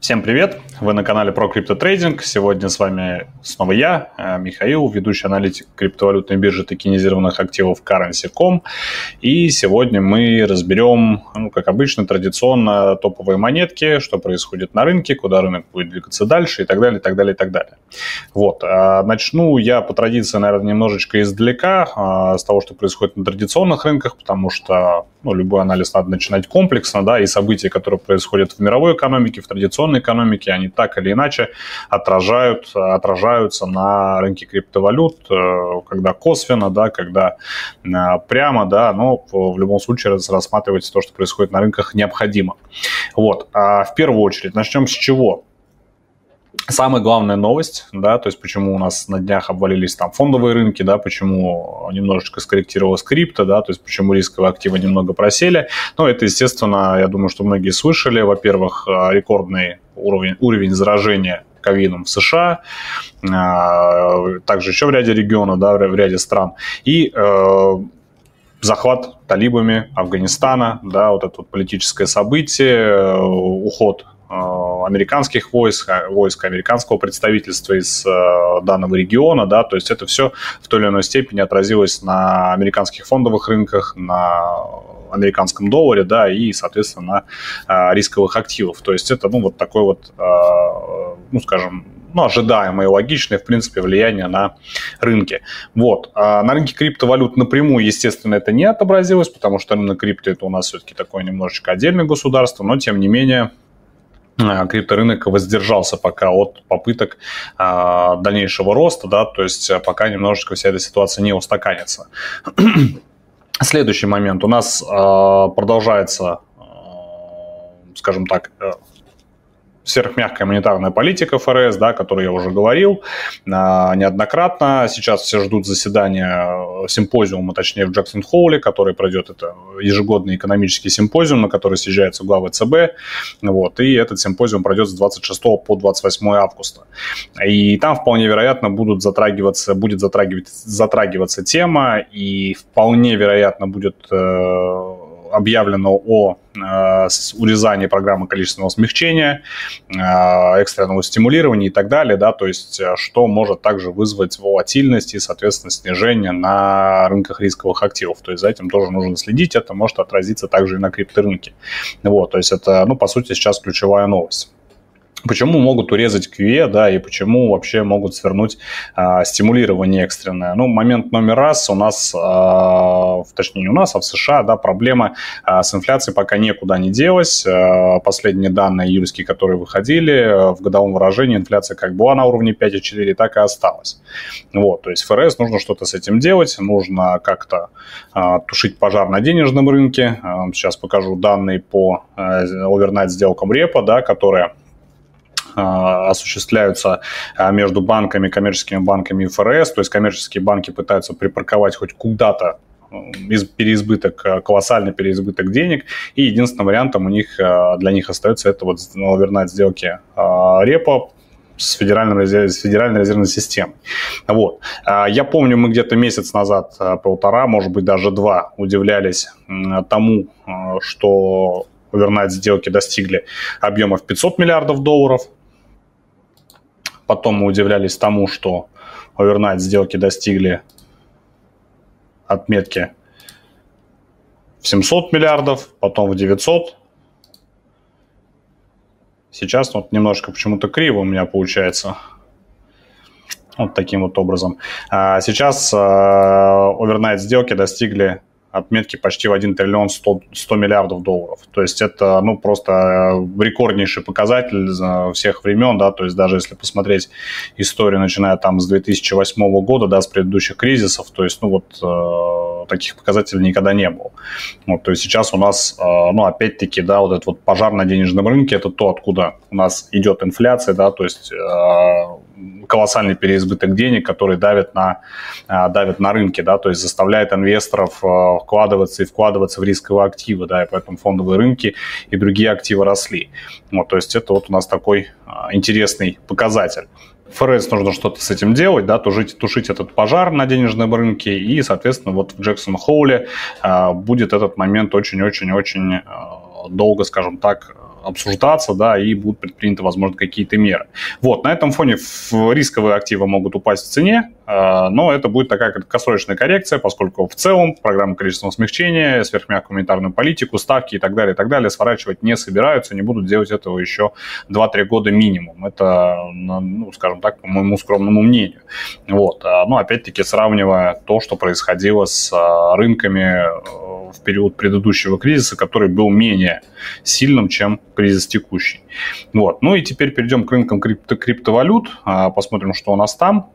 Всем привет! Вы на канале про криптотрейдинг. Сегодня с вами снова я, э, Михаил, ведущий аналитик криптовалютной биржи токенизированных активов Currency.com. И сегодня мы разберем, ну, как обычно, традиционно топовые монетки, что происходит на рынке, куда рынок будет двигаться дальше и так далее, и так далее, и так далее. Вот. А начну я по традиции, наверное, немножечко издалека, а, с того, что происходит на традиционных рынках, потому что ну, любой анализ надо начинать комплексно, да, и события, которые происходят в мировой экономике, в традиционной экономике, они так или иначе отражают, отражаются на рынке криптовалют, э, когда косвенно, да, когда э, прямо, да, но в любом случае рассматривать то, что происходит на рынках, необходимо. Вот. А в первую очередь начнем с чего? Самая главная новость, да, то есть почему у нас на днях обвалились там фондовые рынки, да, почему немножечко скорректировалась крипто, да, то есть почему рисковые активы немного просели. Ну, это, естественно, я думаю, что многие слышали. Во-первых, рекордный уровень, уровень заражения ковидом в США, а, также еще в ряде регионов, да, в ряде стран. И э, захват талибами Афганистана, да, вот это вот политическое событие, э, уход Э, американских войск, а, войск американского представительства из э, данного региона, да, то есть это все в той или иной степени отразилось на американских фондовых рынках, на американском долларе, да, и, соответственно, на э, рисковых активов. То есть это, ну, вот такой вот, ну, скажем, ну, ожидаемое и логичное, в принципе, влияние на рынки. Вот. А на рынке криптовалют напрямую, естественно, это не отобразилось, потому что рынок крипто это у нас все-таки такое немножечко отдельное государство, но, тем не менее, Э, крипторынок воздержался пока от попыток а, дальнейшего роста, да, то есть э, пока немножечко вся эта ситуация не устаканится. Следующий момент. У нас а, продолжается, а, скажем так, сверхмягкая монетарная политика ФРС, да, о которой я уже говорил а, неоднократно. Сейчас все ждут заседания э, симпозиума, точнее в Джексон-Холле, который пройдет, это ежегодный экономический симпозиум, на который съезжаются главы ЦБ. Вот, и этот симпозиум пройдет с 26 по 28 августа. И там вполне вероятно будут затрагиваться, будет затрагивать, затрагиваться тема, и вполне вероятно будет э, объявлено о э, урезании программы количественного смягчения, э, экстренного стимулирования и так далее, да, то есть э, что может также вызвать волатильность и, соответственно, снижение на рынках рисковых активов. То есть за этим тоже нужно следить, это может отразиться также и на крипторынке. Вот, то есть это, ну, по сути, сейчас ключевая новость. Почему могут урезать QE, да, и почему вообще могут свернуть а, стимулирование экстренное? Ну, момент номер раз у нас, а, точнее не у нас, а в США, да, проблема а, с инфляцией пока никуда не делась. А, последние данные июльские, которые выходили, а, в годовом выражении инфляция как была на уровне 5,4, так и осталась. Вот, то есть ФРС нужно что-то с этим делать, нужно как-то а, тушить пожар на денежном рынке. А, сейчас покажу данные по а, овернайт сделкам репа, да, которые осуществляются а, между банками, коммерческими банками и ФРС. То есть коммерческие банки пытаются припарковать хоть куда-то из переизбыток, а, колоссальный переизбыток денег, и единственным вариантом у них, для них остается это вот овернайт сделки репо, с федеральной, с федеральной резервной системой. Вот. Я помню, мы где-то месяц назад, полтора, может быть, даже два, удивлялись тому, что овернайт сделки достигли объемов 500 миллиардов долларов, Потом мы удивлялись тому, что овернайт сделки достигли отметки в 700 миллиардов, потом в 900. Сейчас вот немножко почему-то криво у меня получается. Вот таким вот образом. А сейчас овернайт сделки достигли отметки почти в 1 триллион 100, 100 миллиардов долларов. То есть это ну, просто э, рекорднейший показатель всех времен, да, то есть даже если посмотреть историю, начиная там с 2008 года, да, с предыдущих кризисов, то есть, ну вот, э, таких показателей никогда не было. Вот, то есть сейчас у нас, э, ну, опять-таки, да, вот этот вот пожар на денежном рынке, это то, откуда у нас идет инфляция, да, то есть э, колоссальный переизбыток денег, который давит на, э, давит на рынке, да, то есть заставляет инвесторов э, вкладываться и вкладываться в рисковые активы, да, и поэтому фондовые рынки и другие активы росли. Вот, то есть это вот у нас такой а, интересный показатель. ФРС нужно что-то с этим делать, да, тушить, тушить этот пожар на денежном рынке, и, соответственно, вот в Джексон Хоуле э, будет этот момент очень-очень-очень э, долго, скажем так, обсуждаться, да, и будут предприняты, возможно, какие-то меры. Вот, на этом фоне рисковые активы могут упасть в цене, э, но это будет такая краткосрочная коррекция, поскольку в целом программа количественного смягчения, сверхмягкую монетарную политику, ставки и так далее, и так далее сворачивать не собираются, не будут делать этого еще 2-3 года минимум. Это, ну, скажем так, по моему скромному мнению. Вот. А, ну, опять-таки, сравнивая то, что происходило с а, рынками э, в период предыдущего кризиса, который был менее сильным, чем кризис текущий. Вот. Ну и теперь перейдем к рынкам крипто криптовалют, а, посмотрим, что у нас там.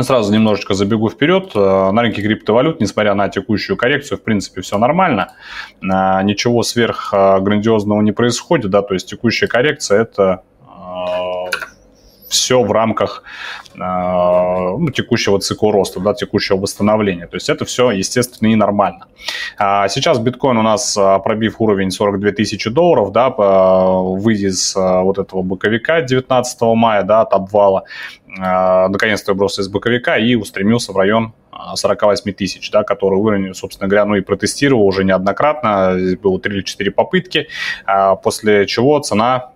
Сразу немножечко забегу вперед. На рынке криптовалют, несмотря на текущую коррекцию, в принципе, все нормально. Ничего сверх грандиозного не происходит, да, то есть текущая коррекция – это все в рамках э, ну, текущего цикла роста, да, текущего восстановления. То есть это все, естественно, и нормально. А сейчас биткоин у нас, а, пробив уровень 42 тысячи долларов, да, выйдя из а, вот этого боковика 19 мая, да, от обвала, наконец-то выбрался из боковика и устремился в район 48 тысяч, да, который уровень, собственно говоря, ну и протестировал уже неоднократно. Здесь было 3 или 4 попытки, после чего цена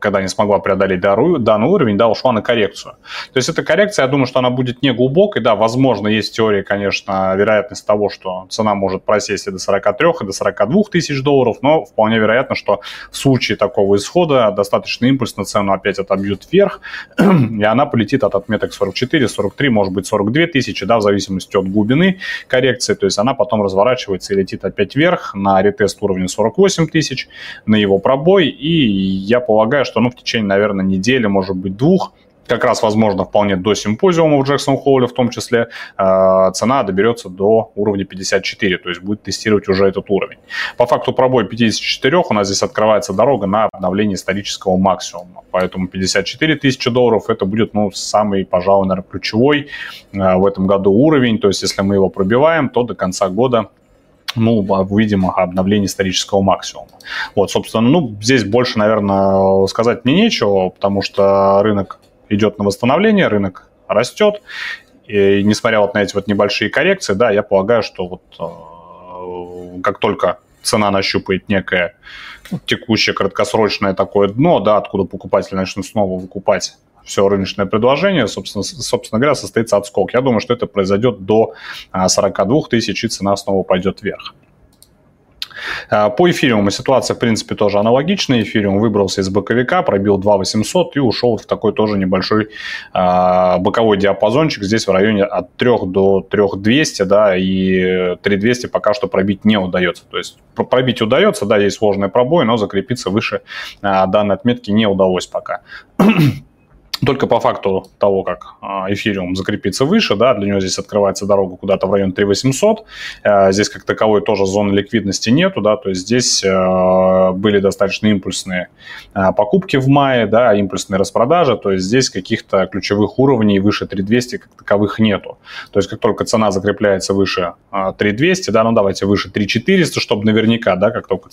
когда не смогла преодолеть данный уровень, да, ушла на коррекцию. То есть эта коррекция, я думаю, что она будет не глубокой, да, возможно, есть теория, конечно, вероятность того, что цена может просесть и до 43, и до 42 тысяч долларов, но вполне вероятно, что в случае такого исхода достаточно импульс на цену опять отобьют вверх, и она полетит от отметок 44, 43, может быть 42 тысячи, да, в зависимости от глубины коррекции, то есть она потом разворачивается и летит опять вверх на ретест уровня 48 тысяч, на его пробой, и я полагаю, что ну, в течение, наверное, недели, может быть, двух, как раз, возможно, вполне до симпозиума в Джексон Холле в том числе, э, цена доберется до уровня 54, то есть будет тестировать уже этот уровень. По факту пробой 54 у нас здесь открывается дорога на обновление исторического максимума, поэтому 54 тысячи долларов это будет, ну, самый, пожалуй, наверное, ключевой э, в этом году уровень, то есть если мы его пробиваем, то до конца года ну, увидим обновление исторического максимума. Вот, собственно, ну, здесь больше, наверное, сказать мне нечего, потому что рынок идет на восстановление, рынок растет, и несмотря вот на эти вот небольшие коррекции, да, я полагаю, что вот э, как только цена нащупает некое текущее краткосрочное такое дно, да, откуда покупатели начнут снова выкупать все рыночное предложение, собственно, собственно говоря, состоится отскок. Я думаю, что это произойдет до 42 а, тысяч, и цена снова пойдет вверх. А, по эфириуму ситуация, в принципе, тоже аналогичная. Эфириум выбрался из боковика, пробил 2800 и ушел в такой тоже небольшой э, боковой диапазончик. Здесь в районе от 3 до 3200, да, и 3200 пока что пробить не удается. То есть пробить удается, да, есть сложный пробой, но закрепиться выше э, данной отметки не удалось пока. Только по факту того, как а, эфириум закрепится выше, да, для него здесь открывается дорога куда-то в район 3800. Э, здесь как таковой тоже зоны ликвидности нету, да, то есть здесь э, были достаточно импульсные покупки в мае, да, импульсные распродажи, то есть здесь каких-то ключевых уровней выше 3200 как таковых нету. То есть как только цена закрепляется выше 3200, да, ну давайте выше 3400, чтобы наверняка, да, как только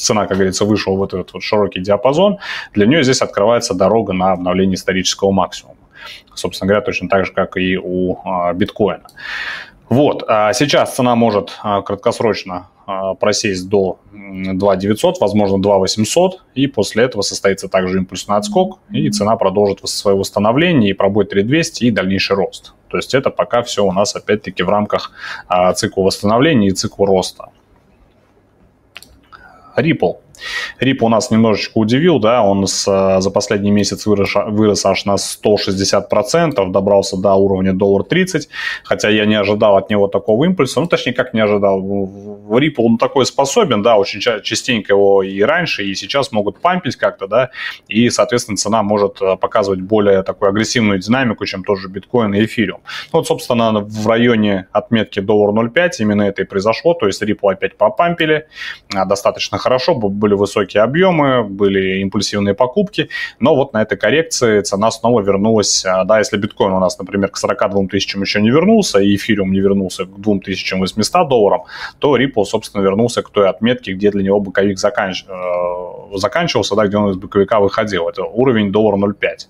цена, как говорится, вышла в этот вот широкий диапазон, для нее здесь открывается дорога на обновление исторического максимума. Собственно говоря, точно так же, как и у а, биткоина. Вот, а сейчас цена может а, краткосрочно просесть до 2 900, возможно, 2 800, и после этого состоится также импульсный отскок, и цена продолжит свое восстановление и пробой 3200 и дальнейший рост. То есть это пока все у нас опять-таки в рамках цикла восстановления и цикла роста. Ripple. Ripple нас немножечко удивил, да, он с, э, за последний месяц вырос, вырос аж на 160%, добрался до уровня доллар 30, хотя я не ожидал от него такого импульса, ну, точнее, как не ожидал, в он такой способен, да, очень частенько его и раньше, и сейчас могут пампить как-то, да, и, соответственно, цена может э, показывать более такую агрессивную динамику, чем тот же биткоин и эфириум. Ну, вот, собственно, в районе отметки доллар 0,5 именно это и произошло, то есть Ripple опять попампили, а, достаточно хорошо, были высокие объемы, были импульсивные покупки, но вот на этой коррекции цена снова вернулась, а, да, если биткоин у нас, например, к 42 тысячам еще не вернулся, и эфириум не вернулся к 2800 долларам, то Ripple, собственно, вернулся к той отметке, где для него боковик заканч... Э, заканчивался, да, где он из боковика выходил. Это уровень доллар 0,5.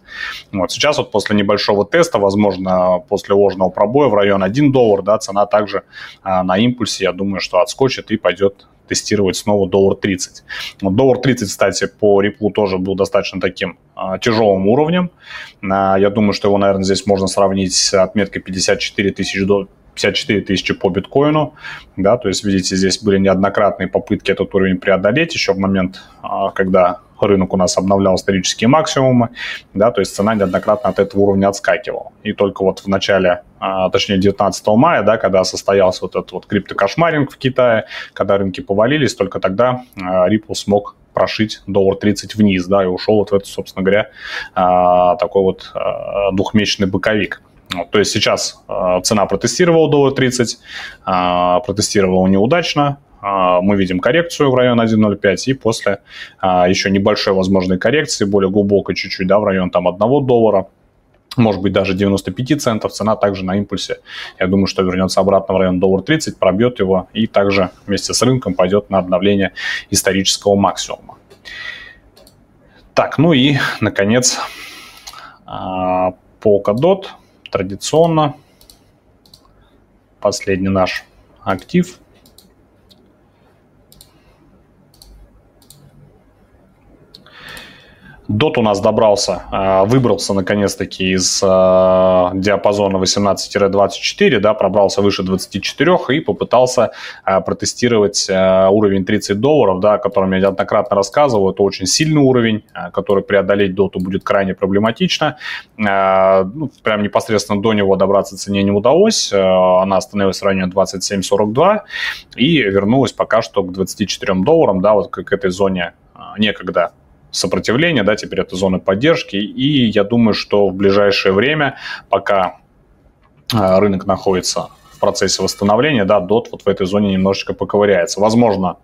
Вот сейчас вот после небольшого теста, возможно, после ложного пробоя в район 1 доллар, да, цена также а, на импульсе, я думаю, что отскочит и пойдет тестировать снова доллар 30. Вот доллар 30, кстати, по Ripple тоже был достаточно таким а, тяжелым уровнем. А, я думаю, что его, наверное, здесь можно сравнить с отметкой 54 тысячи долларов 54 тысячи по биткоину, да, то есть, видите, здесь были неоднократные попытки этот уровень преодолеть еще в момент, а, когда рынок у нас обновлял исторические максимумы, да, то есть цена неоднократно от этого уровня отскакивала. И только вот в начале, а, точнее 19 мая, да, когда состоялся вот этот вот криптокошмаринг в Китае, когда рынки повалились, только тогда а, Ripple смог прошить доллар 30 вниз, да, и ушел вот в этот, собственно говоря, такой вот двухмесячный боковик. То есть сейчас цена протестировала доллар 30, э, протестировала неудачно, мы видим коррекцию в район 1.05 и после э, еще небольшой возможной коррекции, более глубокой чуть-чуть, да, в район там 1 доллара, может быть даже 95 центов, цена также на импульсе, я думаю, что вернется обратно в район доллар 30, пробьет его и также вместе с рынком пойдет на обновление исторического максимума. Так, ну и, наконец, Polkadot – традиционно последний наш актив – Дот у нас добрался, а, выбрался наконец-таки из а, диапазона 18-24, да, пробрался выше 24 и попытался а, протестировать уровень 30 долларов, да, о котором я неоднократно рассказывал. Это очень сильный уровень, который преодолеть доту будет крайне проблематично. Ну, прям непосредственно до него добраться цене не удалось. Она остановилась в районе 27.42 и вернулась пока что к 24 долларам, да, вот к этой зоне некогда сопротивления, да, теперь это зона поддержки, и я думаю, что в ближайшее время, пока а, рынок находится в процессе восстановления, да, DOT вот в этой зоне немножечко поковыряется. Возможно,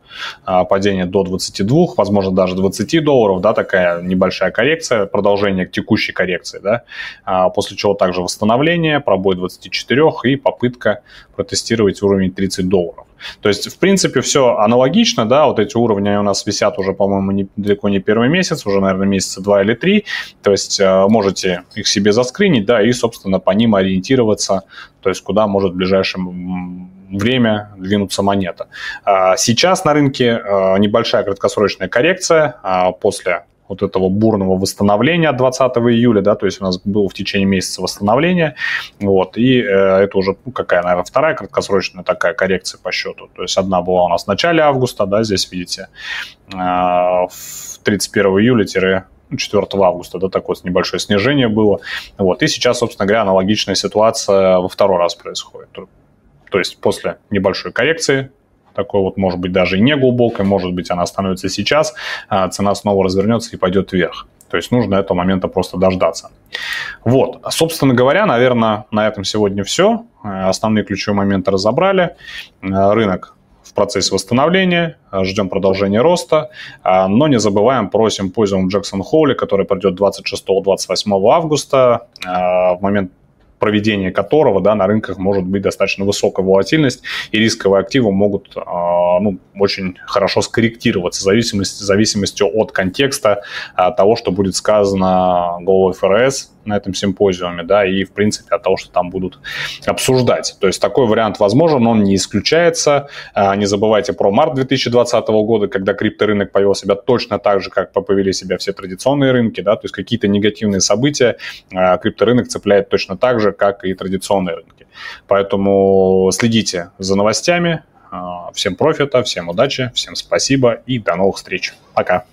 а, падение до 22, возможно, даже 20 долларов, да, такая небольшая коррекция, продолжение к текущей коррекции, да, а, после чего также восстановление, пробой 24 и попытка протестировать уровень 30 долларов. То есть, в принципе, все аналогично, да, вот эти уровни у нас висят уже, по-моему, не, далеко не первый месяц, уже, наверное, месяца два или три, то есть э, можете их себе заскринить, да, и, собственно, по ним ориентироваться, то есть куда может в ближайшее время двинуться монета. А сейчас на рынке э, небольшая краткосрочная коррекция а после вот этого бурного восстановления 20 июля, да, то есть у нас было в течение месяца восстановление, вот, и э, это уже ну, какая, наверное, вторая краткосрочная такая коррекция по счету, то есть одна была у нас в начале августа, да, здесь видите, э, в 31 июля 4 августа, да, такое небольшое снижение было. Вот. И сейчас, собственно говоря, аналогичная ситуация во второй раз происходит. То есть после небольшой коррекции такой вот, может быть, даже и не глубокой, может быть, она становится сейчас, а цена снова развернется и пойдет вверх. То есть нужно этого момента просто дождаться. Вот, собственно говоря, наверное, на этом сегодня все. Основные ключевые моменты разобрали. Рынок в процессе восстановления, ждем продолжения роста, но не забываем про симпозиум в Джексон-Холле, который пройдет 26-28 августа. В момент проведения которого да, на рынках может быть достаточно высокая волатильность, и рисковые активы могут а, ну, очень хорошо скорректироваться в зависимости, в зависимости от контекста от а, того, что будет сказано головой ФРС на этом симпозиуме, да, и, в принципе, от того, что там будут обсуждать. То есть такой вариант возможен, он не исключается. А, не забывайте про март 2020 года, когда крипторынок повел себя точно так же, как повели себя все традиционные рынки, да, то есть какие-то негативные события крипторынок цепляет точно так же, же, как и традиционные рынки. Поэтому следите за новостями. А, всем профита, всем удачи, всем спасибо и до новых встреч. Пока.